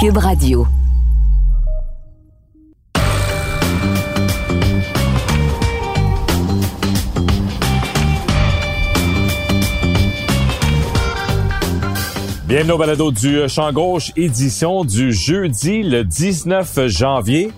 Cube Radio. Bienvenue au balado du Champ Gauche, édition du jeudi le 19 janvier.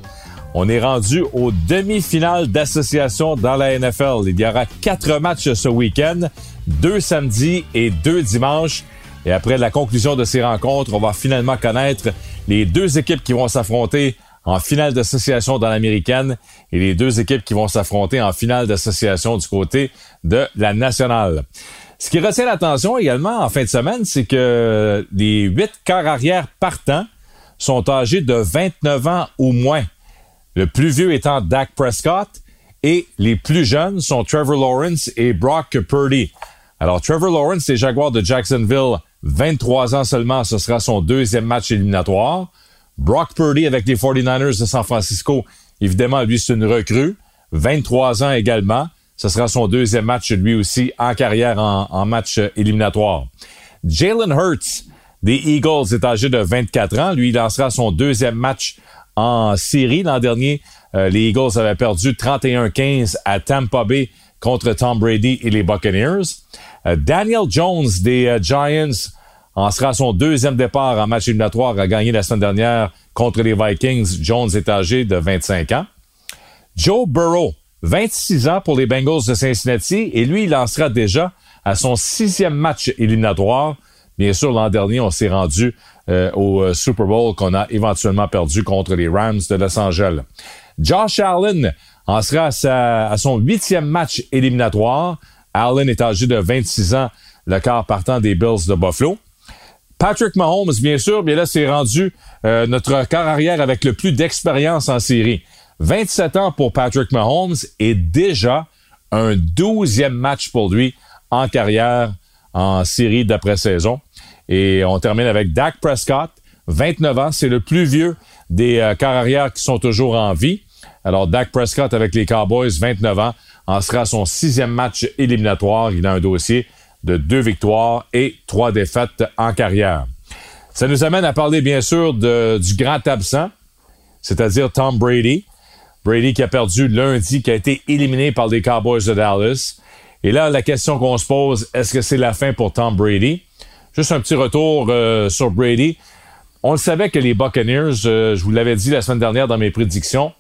On est rendu aux demi-finales d'association dans la NFL. Il y aura quatre matchs ce week-end, deux samedis et deux dimanches. Et après la conclusion de ces rencontres, on va finalement connaître les deux équipes qui vont s'affronter en finale d'association dans l'américaine et les deux équipes qui vont s'affronter en finale d'association du côté de la nationale. Ce qui retient l'attention également en fin de semaine, c'est que les huit quarts arrière partants sont âgés de 29 ans ou moins. Le plus vieux étant Dak Prescott et les plus jeunes sont Trevor Lawrence et Brock Purdy. Alors Trevor Lawrence, les Jaguars de Jacksonville, 23 ans seulement, ce sera son deuxième match éliminatoire. Brock Purdy avec les 49ers de San Francisco, évidemment, lui, c'est une recrue. 23 ans également. Ce sera son deuxième match, lui aussi, en carrière en, match éliminatoire. Jalen Hurts des Eagles est âgé de 24 ans. Lui, il lancera son deuxième match en série. L'an dernier, euh, les Eagles avaient perdu 31-15 à Tampa Bay contre Tom Brady et les Buccaneers. Euh, Daniel Jones des euh, Giants en sera son deuxième départ en match éliminatoire à gagner la semaine dernière contre les Vikings. Jones est âgé de 25 ans. Joe Burrow 26 ans pour les Bengals de Cincinnati et lui, il lancera déjà à son sixième match éliminatoire. Bien sûr, l'an dernier, on s'est rendu euh, au Super Bowl qu'on a éventuellement perdu contre les Rams de Los Angeles. Josh Allen en sera à, son huitième match éliminatoire. Allen est âgé de 26 ans, le quart partant des Bills de Buffalo. Patrick Mahomes, bien sûr, bien là, c'est rendu euh, notre quart arrière avec le plus d'expérience en série. 27 ans pour Patrick Mahomes et déjà un douzième match pour lui en carrière en série d'après-saison. Et on termine avec Dak Prescott, 29 ans. C'est le plus vieux des euh, carrières qui sont toujours en vie. Alors, Dak Prescott avec les Cowboys, 29 ans, en sera son sixième match éliminatoire. Il a un dossier de deux victoires et trois défaites en carrière. Ça nous amène à parler, bien sûr, du grand absent, c'est-à-dire Tom Brady. Brady qui a perdu lundi, qui a été éliminé par les Cowboys de Dallas. Et là, la question qu'on se pose, est-ce que c'est la fin pour Tom Brady? Juste un petit retour euh, sur Brady. On le savait que les Buccaneers, euh, je vous l'avais dit la semaine dernière dans mes prédictions,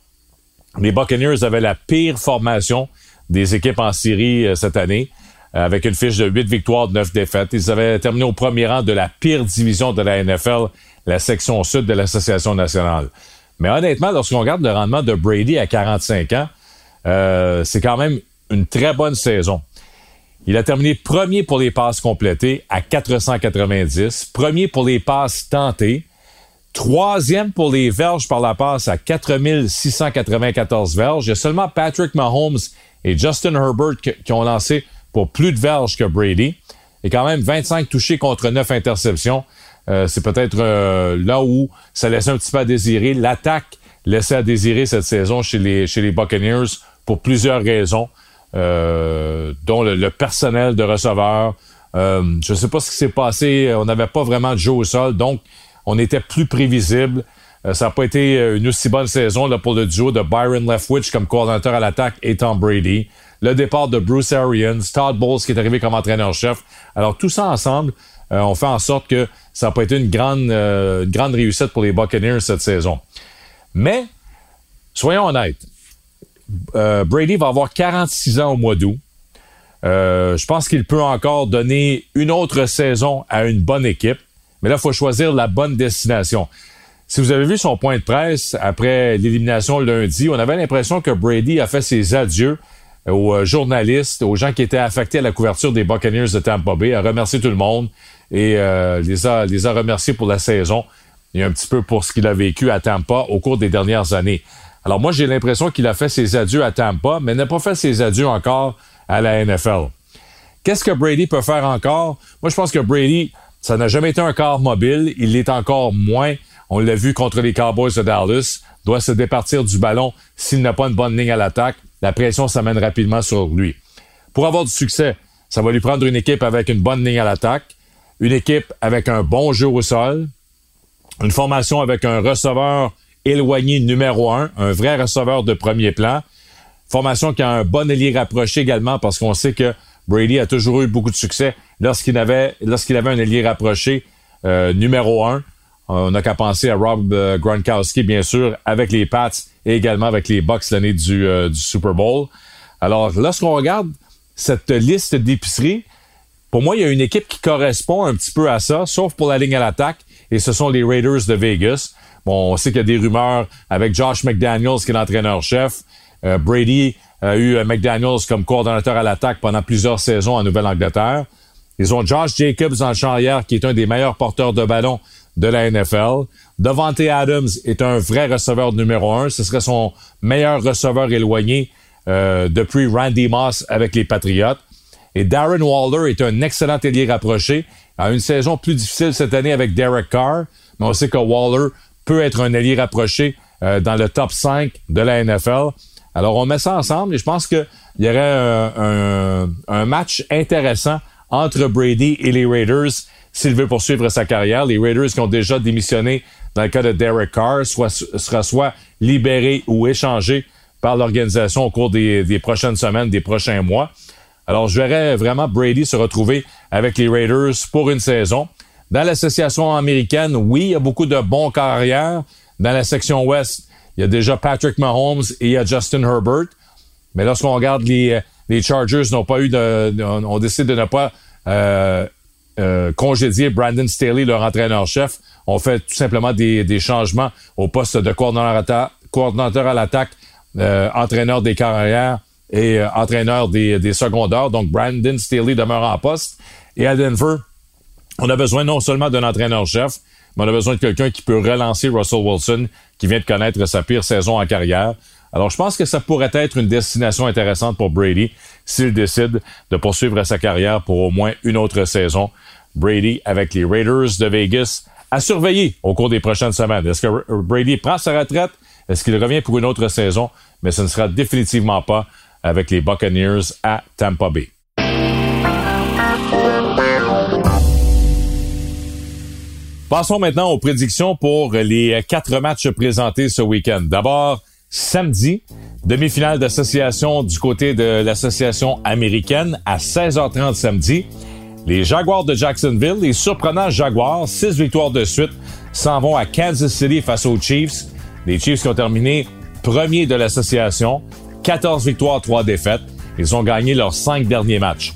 les Buccaneers avaient la pire formation des équipes en série euh, cette année, avec une fiche de 8 victoires, 9 défaites. Ils avaient terminé au premier rang de la pire division de la NFL, la section sud de l'Association nationale. Mais honnêtement, lorsqu'on regarde le rendement de Brady à 45 ans, euh, c'est quand même une très bonne saison. Il a terminé premier pour les passes complétées à 490, premier pour les passes tentées, troisième pour les verges par la passe à 4694 verges. Il y a seulement Patrick Mahomes et Justin Herbert qui ont lancé pour plus de verges que Brady. Et quand même 25 touchés contre 9 interceptions. Euh, c'est peut-être euh, là où ça laissait un petit peu à désirer. L'attaque laissait à désirer cette saison chez les, chez les Buccaneers pour plusieurs raisons, euh, dont le, personnel de receveurs. je ne sais pas ce qui s'est passé. On n'avait pas vraiment de jeu au sol, donc on était plus prévisible. Ça n'a pas été une aussi bonne saison pour le duo de Byron Leftwich comme coordinateur à l'attaque et Tom Brady. Le départ de Bruce Arians, Todd Bowles qui est arrivé comme entraîneur-chef. Alors tout ça ensemble, on fait en sorte que ça n'a pas été une grande, euh, grande réussite pour les Buccaneers cette saison. Mais, soyons honnêtes, euh, Brady va avoir 46 ans au mois d'août. Euh, je pense qu'il peut encore donner une autre saison à une bonne équipe. Mais là, il faut choisir la bonne destination. Si vous avez vu son point de presse après l'élimination lundi, on avait l'impression que Brady a fait ses adieux aux journalistes, aux gens qui étaient affectés à la couverture des Buccaneers de Tampa Bay, a remercié tout le monde et euh, les, a, les a remerciés pour la saison et un petit peu pour ce qu'il a vécu à Tampa au cours des dernières années. Alors moi, j'ai l'impression qu'il a fait ses adieux à Tampa, mais n'a pas fait ses adieux encore à la NFL. Qu'est-ce que Brady peut faire encore? Moi, je pense que Brady, ça n'a jamais été un corps mobile. Il l'est encore moins. On l'a vu contre les Cowboys de Dallas. Doit se départir du ballon s'il n'a pas une bonne ligne à l'attaque. La pression s'amène rapidement sur lui. Pour avoir du succès, ça va lui prendre une équipe avec une bonne ligne à l'attaque, une équipe avec un bon jeu au sol, Une formation avec un receveur éloigné numéro un, un vrai receveur de premier plan. Formation qui a un bon allié rapproché également parce qu'on sait que Brady a toujours eu beaucoup de succès lorsqu'il avait, lorsqu'il avait un allié rapproché euh, numéro un. On n'a qu'à penser à Rob euh, Gronkowski, bien sûr, avec les Pats et également avec les Bucks l'année du, euh, Super Bowl. Alors, lorsqu'on regarde cette liste d'épicerie, pour moi, il y a une équipe qui correspond un petit peu à ça, sauf pour la ligne à l'attaque, et ce sont les Raiders de Vegas. Bon, on sait qu'il y a des rumeurs avec Josh McDaniels, qui est l'entraîneur-chef. Euh, Brady a eu McDaniels comme coordonnateur à l'attaque pendant plusieurs saisons en Nouvelle-Angleterre. Ils ont Josh Jacobs en champ arrière, qui est un des meilleurs porteurs de ballon de la NFL. Devante Adams est un vrai receveur numéro un. Ce serait son meilleur receveur éloigné euh, depuis Randy Moss avec les Patriots. Et Darren Waller est un excellent ailier rapproché. A une saison plus difficile cette année avec Derek Carr, mais on sait que Waller peut être un allié rapproché euh, dans le top 5 de la NFL. Alors on met ça ensemble et je pense qu'il y aurait un match intéressant entre Brady et les Raiders s'il veut poursuivre sa carrière. Les Raiders qui ont déjà démissionné dans le cas de Derek Carr sera soit libérés ou échangés par l'organisation au cours des, des, prochaines semaines, des prochains mois. Alors, je verrais vraiment Brady se retrouver avec les Raiders pour une saison. Dans l'association américaine, oui, il y a beaucoup de bons carrières. Dans la section ouest, il y a déjà Patrick Mahomes et il y a Justin Herbert. Mais lorsqu'on regarde les, les Chargers n'ont pas eu de, ont décidé de ne pas euh, euh, congédier Brandon Staley, leur entraîneur-chef. On fait tout simplement des, des changements au poste de coordonnateur à l'attaque, euh, entraîneur des carrières et euh, entraîneur des, des secondaires. Donc, Brandon Staley demeure en poste. Et à Denver, on a besoin non seulement d'un entraîneur-chef, mais on a besoin de quelqu'un qui peut relancer Russell Wilson, qui vient de connaître sa pire saison en carrière. Alors, je pense que ça pourrait être une destination intéressante pour Brady s'il décide de poursuivre sa carrière pour au moins une autre saison. Brady avec les Raiders de Vegas à surveiller au cours des prochaines semaines. Est-ce que Brady prend sa retraite? Est-ce qu'il revient pour une autre saison? Mais ce ne sera définitivement pas avec les Buccaneers à Tampa Bay. Passons maintenant aux prédictions pour les quatre matchs présentés ce week-end. D'abord, samedi, demi-finale d'association du côté de l'association américaine à 16h30 samedi. Les Jaguars de Jacksonville, les surprenants Jaguars, six victoires de suite, s'en vont à Kansas City face aux Chiefs. Les Chiefs qui ont terminé premier de l'association, 14 victoires, 3 défaites. Ils ont gagné leurs cinq derniers matchs.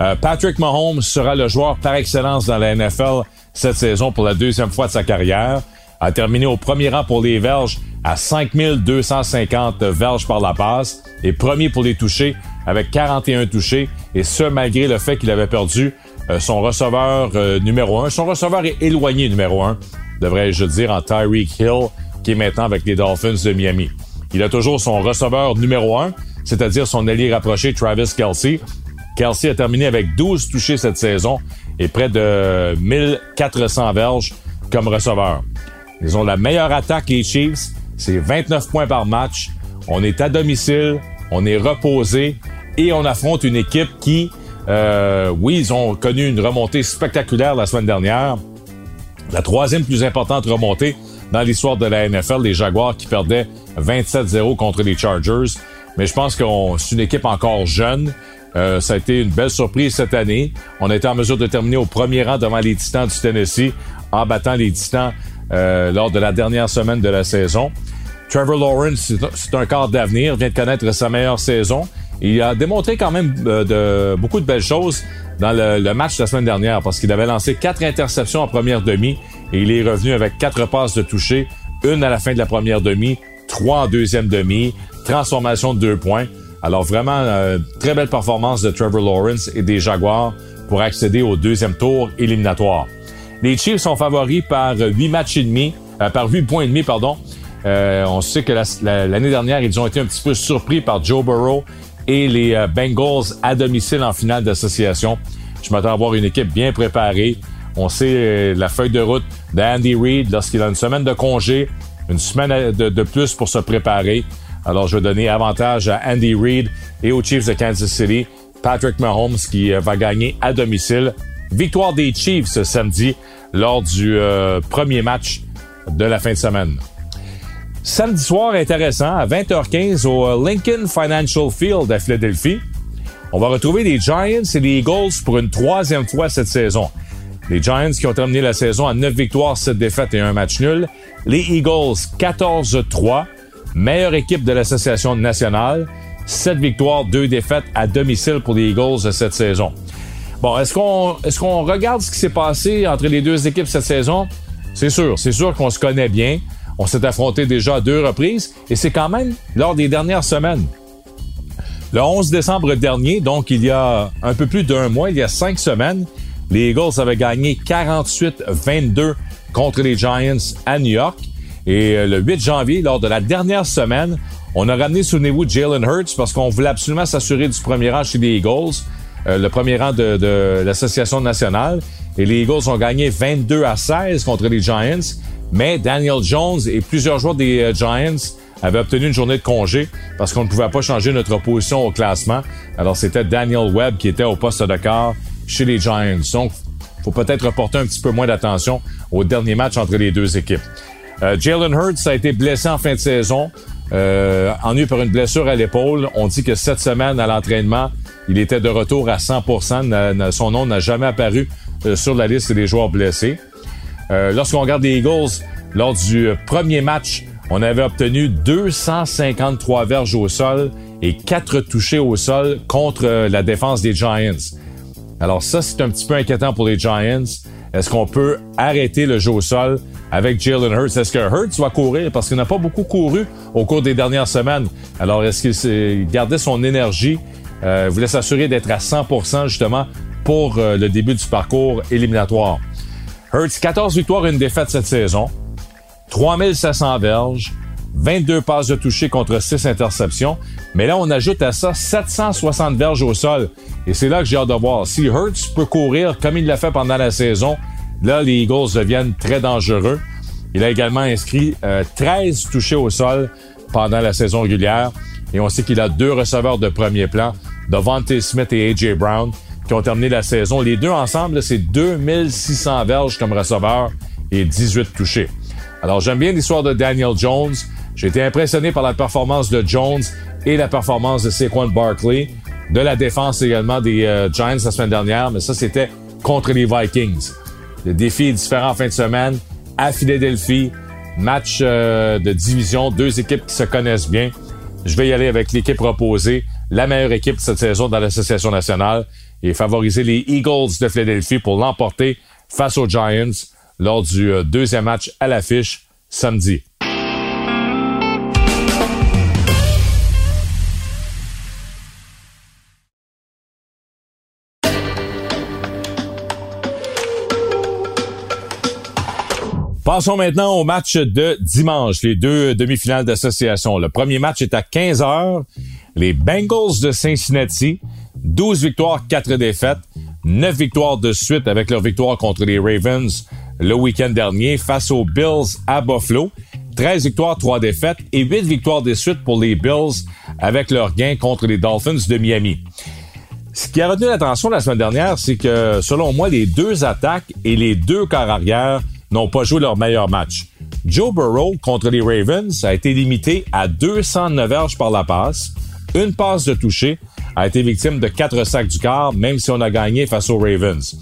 Euh, Patrick Mahomes sera le joueur par excellence dans la NFL cette saison pour la deuxième fois de sa carrière. A terminé au premier rang pour les Verges à 5250 verges par la passe et premier pour les touchés avec 41 touchés et ce malgré le fait qu'il avait perdu euh, son receveur euh, numéro un. Son receveur est éloigné numéro un, devrais-je dire, en Tyreek Hill qui est maintenant avec les Dolphins de Miami. Il a toujours son receveur numéro un, c'est-à-dire son allié rapproché Travis Kelsey. Kelsey a terminé avec 12 touchés cette saison et près de 1400 verges comme receveur. Ils ont la meilleure attaque, les Chiefs. C'est 29 points par match. On est à domicile, on est reposé et on affronte une équipe qui, euh, oui, ils ont connu une remontée spectaculaire la semaine dernière. La troisième plus importante remontée dans l'histoire de la NFL, les Jaguars qui perdaient 27-0 contre les Chargers. Mais je pense que c'est une équipe encore jeune. Euh, ça a été une belle surprise cette année. On a été en mesure de terminer au premier rang devant les Titans du Tennessee en battant les Titans euh, lors de la dernière semaine de la saison. Trevor Lawrence, c'est un quart d'avenir, vient de connaître sa meilleure saison. Il a démontré quand même euh, de, beaucoup de belles choses dans le, match de la semaine dernière parce qu'il avait lancé quatre interceptions en première demi et il est revenu avec quatre passes de toucher, une à la fin de la première demi, trois en deuxième demi, transformation de deux points. Alors vraiment, euh, très belle performance de Trevor Lawrence et des Jaguars pour accéder au deuxième tour éliminatoire. Les Chiefs sont favoris par huit matchs et demi, euh, par huit points et demi, pardon. Euh, on sait que l'année dernière, ils ont été un petit peu surpris par Joe Burrow et les euh, Bengals à domicile en finale d'association. Je m'attends à voir une équipe bien préparée. On sait la feuille de route d'Andy Reid lorsqu'il a une semaine de congé, une semaine de, plus pour se préparer. Alors, je vais donner avantage à Andy Reid et aux Chiefs de Kansas City. Patrick Mahomes qui va gagner à domicile. Victoire des Chiefs ce samedi lors du premier match de la fin de semaine. Samedi soir intéressant, à 20h15 au Lincoln Financial Field à Philadelphie. On va retrouver les Giants et les Eagles pour une troisième fois cette saison. Les Giants qui ont terminé la saison à 9 victoires, 7 défaites et un match nul. Les Eagles 14-3, meilleure équipe de l'association nationale. 7 victoires, 2 défaites à domicile pour les Eagles cette saison. Bon, est-ce qu'on regarde ce qui s'est passé entre les deux équipes cette saison? C'est sûr, c'est sûr qu'on se connaît bien. On s'est affronté déjà à deux reprises et c'est quand même lors des dernières semaines. Le 11 décembre dernier, donc il y a un peu plus d'un mois, il y a cinq semaines, les Eagles avaient gagné 48-22 contre les Giants à New York. Et euh, le 8 janvier, lors de la dernière semaine, on a ramené, souvenez-vous, Jalen Hurts parce qu'on voulait absolument s'assurer du premier rang chez les Eagles, euh, le premier rang de, l'association nationale. Et les Eagles ont gagné 22 à 16 contre les Giants. Mais Daniel Jones et plusieurs joueurs des euh, Giants avaient obtenu une journée de congé parce qu'on ne pouvait pas changer notre position au classement. Alors c'était Daniel Webb qui était au poste de quart chez les Giants. Donc, faut peut-être reporter un petit peu moins d'attention au dernier match entre les deux équipes. Euh, Jalen Hurts a été blessé en fin de saison, euh, ennuyé par une blessure à l'épaule. On dit que cette semaine à l'entraînement, il était de retour à 100%. son nom n'a jamais apparu euh, sur la liste des joueurs blessés. Euh, lorsqu'on regarde les Eagles, lors du premier match, on avait obtenu 253 verges au sol et 4 touchés au sol contre la défense des Giants. Alors ça, c'est un petit peu inquiétant pour les Giants. Est-ce qu'on peut arrêter le jeu au sol avec Jalen Hurts? Est-ce que Hurts va courir? Parce qu'il n'a pas beaucoup couru au cours des dernières semaines. Alors, est-ce qu'il gardait son énergie? Euh, voulait s'assurer d'être à 100% justement pour euh, le début du parcours éliminatoire. Hurts, 14 victoires et une défaite cette saison. 3700 verges. 22 passes de toucher contre 6 interceptions. Mais là, on ajoute à ça 760 verges au sol. Et c'est là que j'ai hâte de voir. Si Hurts peut courir comme il l'a fait pendant la saison, là, les Eagles deviennent très dangereux. Il a également inscrit 13 euh, touchés au sol pendant la saison régulière. Et on sait qu'il a deux receveurs de premier plan, Devontae Smith et A.J. Brown, qui ont terminé la saison. Les deux ensemble, c'est 2600 verges comme receveurs et 18 touchés. Alors, j'aime bien l'histoire de Daniel Jones. J'ai été impressionné par la performance de Jones et la performance de Saquon Barkley, de la défense également des euh, Giants la semaine dernière, mais ça, c'était contre les Vikings. Le défi est différent en fin de semaine à Philadelphie. Match euh, de division, deux équipes qui se connaissent bien. Je vais y aller avec l'équipe reposée, la meilleure équipe cette saison dans l'Association nationale et favoriser les Eagles de Philadelphie pour l'emporter face aux Giants lors du euh, deuxième match à l'affiche samedi. Passons maintenant au match de dimanche, les deux demi-finales d'association. Le premier match est à 15 heures. Les Bengals de Cincinnati, 12 victoires, 4 défaites, 9 victoires de suite avec leur victoire contre les Ravens le week-end dernier face aux Bills à Buffalo. 13 victoires, 3 défaites et 8 victoires de suite pour les Bills avec leur gain contre les Dolphins de Miami. Ce qui a retenu l'attention la semaine dernière, c'est que selon moi, les deux attaques et les deux quarts arrière n'ont pas joué leur meilleur match. Joe Burrow contre les Ravens a été limité à 209 verges par la passe, une passe de toucher, a été victime de quatre sacs du quart, même si on a gagné face aux Ravens.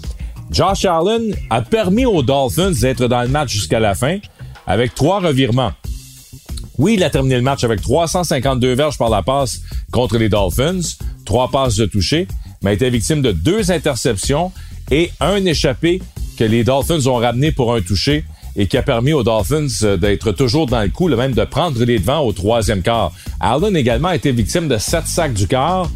Josh Allen a permis aux Dolphins d'être dans le match jusqu'à la fin avec trois revirements. Oui, il a terminé le match avec 352 verges par la passe contre les Dolphins, trois passes de toucher, mais a été victime de deux interceptions et un échappé que les Dolphins ont ramené pour un toucher et qui a permis aux Dolphins euh, d'être toujours dans le coup, le même de prendre les devants au troisième quart. Allen également a été victime de sept sacs du quart.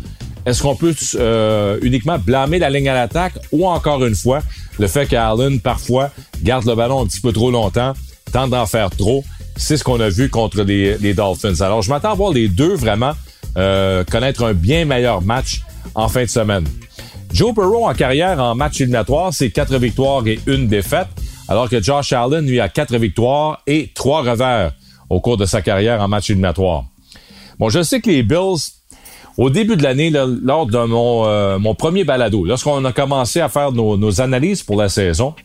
Est-ce qu'on peut euh, uniquement blâmer la ligne à l'attaque ou encore une fois le fait qu'Allen parfois garde le ballon un petit peu trop longtemps, tente d'en faire trop? C'est ce qu'on a vu contre les, Dolphins. Alors je m'attends à voir les deux vraiment euh, connaître un bien meilleur match en fin de semaine. Joe Burrow en carrière en match éliminatoire, c'est quatre victoires et une défaite, alors que Josh Allen, lui, a quatre victoires et trois revers au cours de sa carrière en match éliminatoire. Bon, je sais que les Bills, au début de l'année, lors de mon, euh, mon premier balado, lorsqu'on a commencé à faire nos, analyses pour la saison,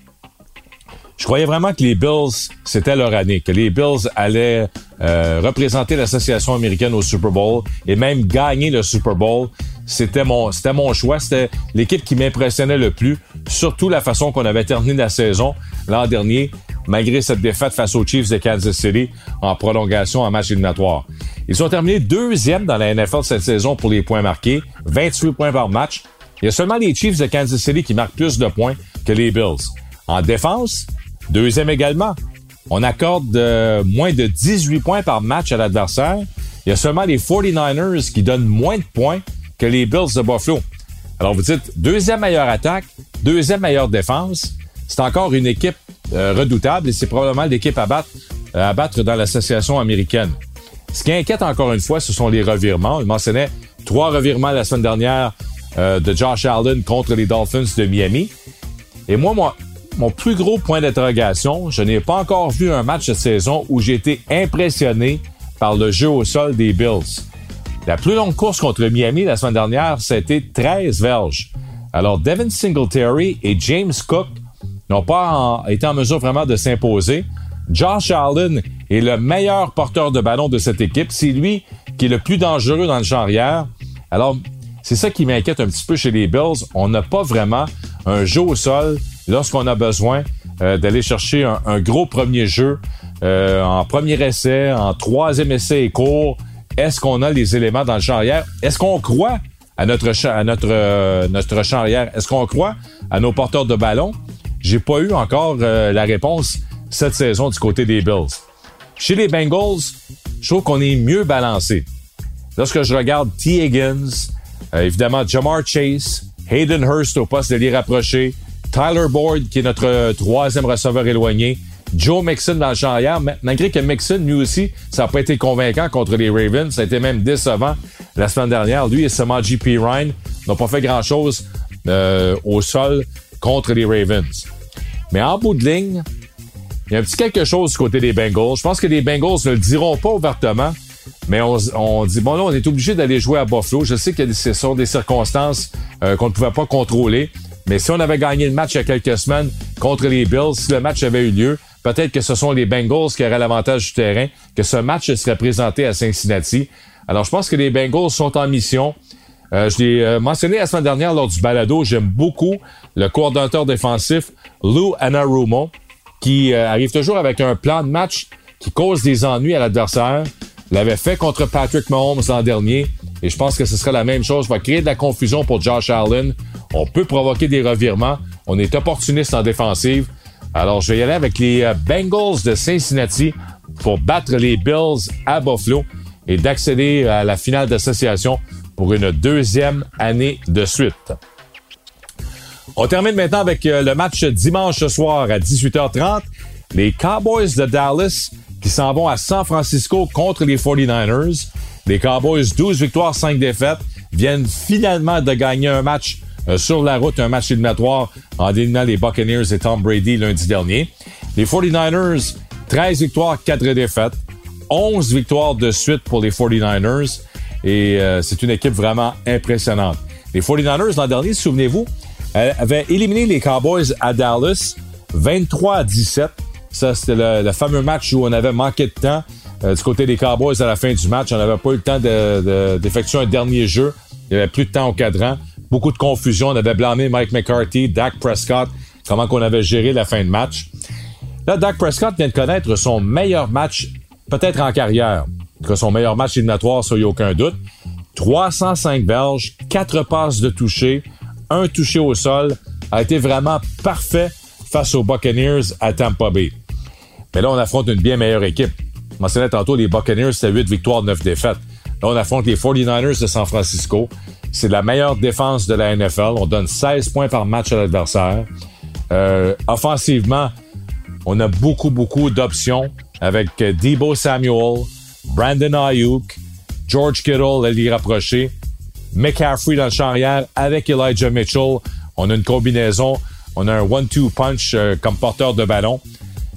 Je croyais vraiment que les Bills, c'était leur année, que les Bills allaient euh, représenter l'association américaine au Super Bowl et même gagner le Super Bowl. C'était mon, c'était mon choix. C'était l'équipe qui m'impressionnait le plus, surtout la façon qu'on avait terminé la saison l'an dernier, malgré cette défaite face aux Chiefs de Kansas City en prolongation en match éliminatoire. Ils sont terminés deuxième dans la NFL cette saison pour les points marqués, 28 points par match. Il y a seulement les Chiefs de Kansas City qui marquent plus de points que les Bills. En défense, Deuxième également, on accorde euh, moins de 18 points par match à l'adversaire. Il y a seulement les 49ers qui donnent moins de points que les Bills de Buffalo. Alors vous dites, deuxième meilleure attaque, deuxième meilleure défense. C'est encore une équipe euh, redoutable et c'est probablement l'équipe à battre, euh, à battre dans l'association américaine. Ce qui inquiète encore une fois, ce sont les revirements. Il mentionnait trois revirements la semaine dernière de Josh Allen contre les Dolphins de Miami. Et moi, moi, mon plus gros point d'interrogation, je n'ai pas encore vu un match de saison où j'ai été impressionné par le jeu au sol des Bills. La plus longue course contre Miami la semaine dernière, c'était 13 verges. Alors, Devin Singletary et James Cook n'ont pas été en mesure vraiment de s'imposer. Josh Allen est le meilleur porteur de ballon de cette équipe. C'est lui qui est le plus dangereux dans le champ arrière. Alors, c'est ça qui m'inquiète un petit peu chez les Bills. On n'a pas vraiment un jeu au sol lorsqu'on a besoin euh, d'aller chercher un, gros premier jeu euh, en premier essai, en troisième essai et court, est-ce qu'on a les éléments dans le champ arrière? Est-ce qu'on croit à notre champ, à notre, euh, notre champ arrière? Est-ce qu'on croit à nos porteurs de ballon? J'ai pas eu encore la réponse cette saison du côté des Bills. Chez les Bengals, je trouve qu'on est mieux balancé. Lorsque je regarde T. Higgins, évidemment Jamar Chase, Hayden Hurst au poste de l'y rapproché, Tyler Boyd, qui est notre euh, troisième receveur éloigné. Joe Mixon dans le champ arrière, malgré que Mixon, lui aussi, ça n'a pas été convaincant contre les Ravens. Ça a été même décevant la semaine dernière. Lui et seulement J.P. Ryan n'ont pas fait grand-chose euh, au sol contre les Ravens. Mais en bout de ligne, il y a un petit quelque chose du côté des Bengals. Je pense que les Bengals ne le diront pas ouvertement, mais on, dit, bon là, on est obligé d'aller jouer à Buffalo. Je sais que ce sont des circonstances euh, qu'on ne pouvait pas contrôler. Mais si on avait gagné le match il y a quelques semaines contre les Bills, si le match avait eu lieu, peut-être que ce sont les Bengals qui auraient l'avantage du terrain, que ce match serait présenté à Cincinnati. Alors, je pense que les Bengals sont en mission. Euh, je l'ai euh, mentionné la semaine dernière lors du balado, j'aime beaucoup le coordonnateur défensif Lou Anarumo, qui euh, arrive toujours avec un plan de match qui cause des ennuis à l'adversaire. L'avait fait contre Patrick Mahomes l'an dernier. Et je pense que ce sera la même chose. Va créer de la confusion pour Josh Allen. On peut provoquer des revirements. On est opportuniste en défensive. Alors, je vais y aller avec les euh, Bengals de Cincinnati pour battre les Bills à Buffalo et d'accéder à la finale d'association pour une deuxième année de suite. On termine maintenant avec euh, le match dimanche soir à 18h30. Les Cowboys de Dallas s'en vont à San Francisco contre les 49ers. Les Cowboys, 12 victoires, 5 défaites, viennent finalement de gagner un match euh, sur la route, un match éliminatoire en éliminant les Buccaneers et Tom Brady lundi dernier. Les 49ers, 13 victoires, 4 défaites, 11 victoires de suite pour les 49ers et euh, c'est une équipe vraiment impressionnante. Les 49ers, l'an dernier, souvenez-vous, euh, avaient éliminé les Cowboys à Dallas 23 à 17. Ça, c'était le, fameux match où on avait manqué de temps. Euh, du côté des Cowboys, à la fin du match, on n'avait pas eu le temps d'effectuer un dernier jeu. Il n'y avait plus de temps au cadran. Beaucoup de confusion. On avait blâmé Mike McCarthy, Dak Prescott, comment qu'on avait géré la fin de match. Là, Dak Prescott vient de connaître son meilleur match, peut-être en carrière. Que son meilleur match éliminatoire, ça, il n'y a aucun doute. 305 berges, 4 passes de toucher, un touché au sol, a été vraiment parfait face aux Buccaneers à Tampa Bay. Mais là, on affronte une bien meilleure équipe. Je mentionnais tantôt, les Buccaneers, c'est 8 victoires, 9 défaites. Là, on affronte les 49ers de San Francisco. C'est la meilleure défense de la NFL. On donne 16 points par match à l'adversaire. Euh, offensivement, on a beaucoup, beaucoup d'options avec Debo Samuel, Brandon Ayuk, George Kittle, l'allié rapproché, McCaffrey dans le champ arrière avec Elijah Mitchell. On a une combinaison. On a un one-two punch euh, comme porteur de ballon.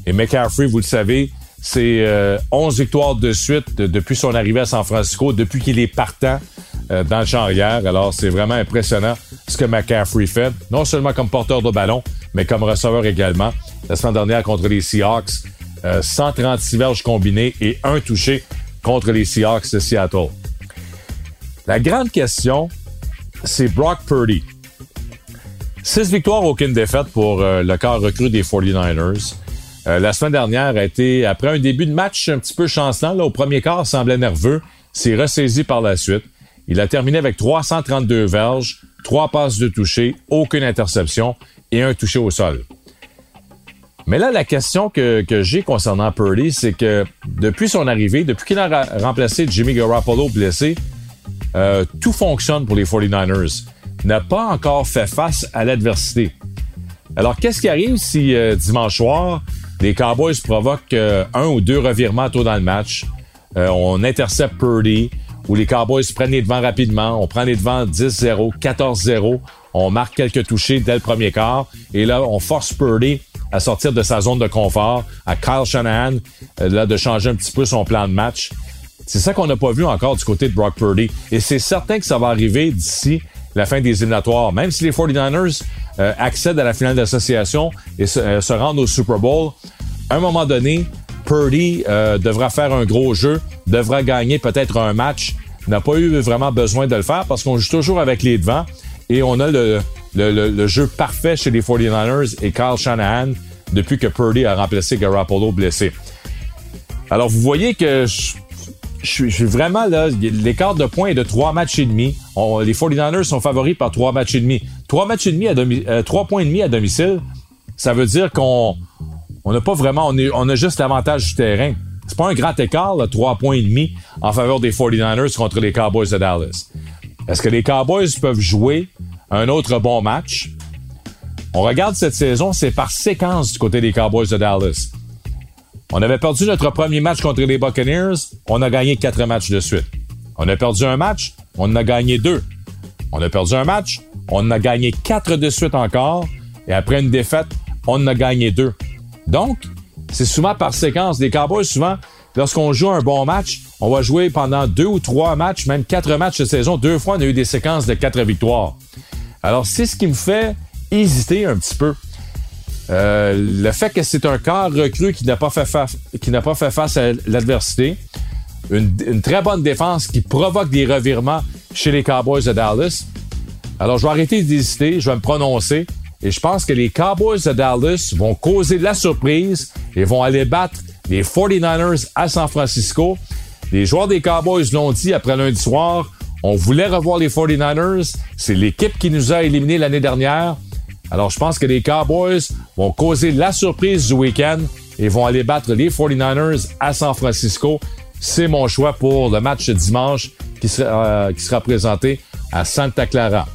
Et McCaffrey, vous le savez, c'est 11 euh, victoires de suite depuis son arrivée à San Francisco, depuis qu'il est partant euh, dans le champ arrière. Alors, c'est vraiment impressionnant ce que McCaffrey fait, non seulement comme porteur de ballon, mais comme receveur également. La semaine dernière contre les Seahawks, 136 verges combinées et un touché contre les Seahawks de Seattle. La grande question, c'est Brock Purdy. Six victoires, aucune défaite pour euh, le corps recru des 49ers. Euh, la semaine dernière a été, après un début de match un petit peu chancelant, là, au premier quart, semblait nerveux, s'est ressaisi par la suite. Il a terminé avec 332 verges, trois passes de toucher, aucune interception et un touché au sol. Mais là, la question que, que j'ai concernant Purdy, c'est que depuis son arrivée, depuis qu'il a remplacé Jimmy Garoppolo blessé, euh, tout fonctionne pour les 49ers n'a pas encore fait face à l'adversité. Alors, qu'est-ce qui arrive si euh, dimanche soir, les Cowboys provoquent euh, un ou deux revirements tôt dans le match, euh, on intercepte Purdy, ou les Cowboys prennent les devants rapidement, on prend les devants 10-0, 14-0, on marque quelques touchés dès le premier quart, et là, on force Purdy à sortir de sa zone de confort, à Kyle Shanahan là, de changer un petit peu son plan de match. C'est ça qu'on n'a pas vu encore du côté de Brock Purdy. Et c'est certain que ça va arriver d'ici la fin des éliminatoires. Même si les 49ers euh, accèdent à la finale d'association et se, euh, rendent au Super Bowl, à un moment donné, Purdy euh, devra faire un gros jeu, devra gagner peut-être un match. N'a pas eu vraiment besoin de le faire parce qu'on joue toujours avec les devants et on a le, jeu parfait chez les 49ers et Kyle Shanahan depuis que Purdy a remplacé Garoppolo blessé. Alors vous voyez que je, je suis vraiment là. L'écart de points est de trois matchs et demi. les 49ers sont favoris par trois matchs et demi. Trois matchs et demi à demi, euh, et demi à domicile, ça veut dire qu'on on n'a pas vraiment, on, on a juste l'avantage du terrain. C'est pas un grand écart, là, trois points et demi en faveur des 49ers contre les Cowboys de Dallas. Est-ce que les Cowboys peuvent jouer un autre bon match? On regarde cette saison, c'est par séquence du côté des Cowboys de Dallas. On avait perdu notre premier match contre les Buccaneers, on a gagné quatre matchs de suite. On a perdu un match, on en a gagné deux. On a perdu un match, on en a gagné quatre de suite encore, et après une défaite, on en a gagné deux. Donc, c'est souvent par séquence. Les Cowboys, souvent, lorsqu'on joue un bon match, on va jouer pendant deux ou trois matchs, même quatre matchs de saison. Deux fois, on a eu des séquences de quatre victoires. Alors, c'est ce qui me fait hésiter un petit peu. Euh, le fait que c'est un corps recru qui n'a pas fait face, à l'adversité, une, très bonne défense qui provoque des revirements chez les Cowboys de Dallas. Alors, je vais arrêter d'hésiter, je vais me prononcer. Et je pense que les Cowboys de Dallas vont causer de la surprise et vont aller battre les 49ers à San Francisco. Les joueurs des Cowboys l'ont dit après lundi soir. On voulait revoir les 49ers. C'est l'équipe qui nous a éliminés l'année dernière. Alors, je pense que les Cowboys vont causer la surprise du week-end et vont aller battre les 49ers à San Francisco. C'est mon choix pour le match dimanche qui sera, euh, qui sera présenté à Santa Clara.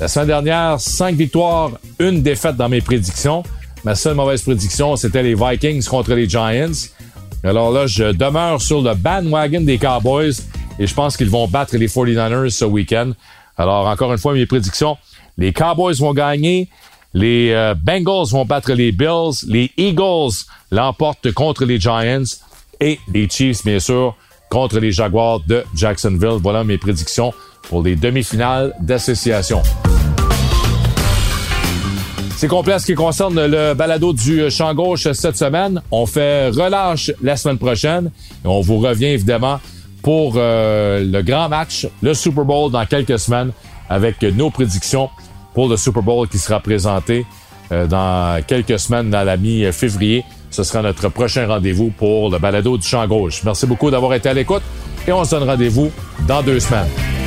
La semaine dernière, cinq victoires, une défaite dans mes prédictions. Ma seule mauvaise prédiction, c'était les Vikings contre les Giants. Alors là, je demeure sur le bandwagon des Cowboys et je pense qu'ils vont battre les 49ers ce week-end. Alors, encore une fois, mes prédictions. Les Cowboys vont gagner. Les euh, Bengals vont battre les Bills. Les Eagles l'emportent contre les Giants. Et les Chiefs, bien sûr, contre les Jaguars de Jacksonville. Voilà mes prédictions pour les demi-finales d'association. C'est complet ce qui concerne le balado du champ gauche cette semaine. On fait relâche la semaine prochaine et on vous revient évidemment pour euh, le grand match, le Super Bowl dans quelques semaines avec nos prédictions pour le Super Bowl qui sera présenté euh, dans quelques semaines dans la mi-février. Ce sera notre prochain rendez-vous pour le balado du champ gauche. Merci beaucoup d'avoir été à l'écoute et on se donne rendez-vous dans deux semaines.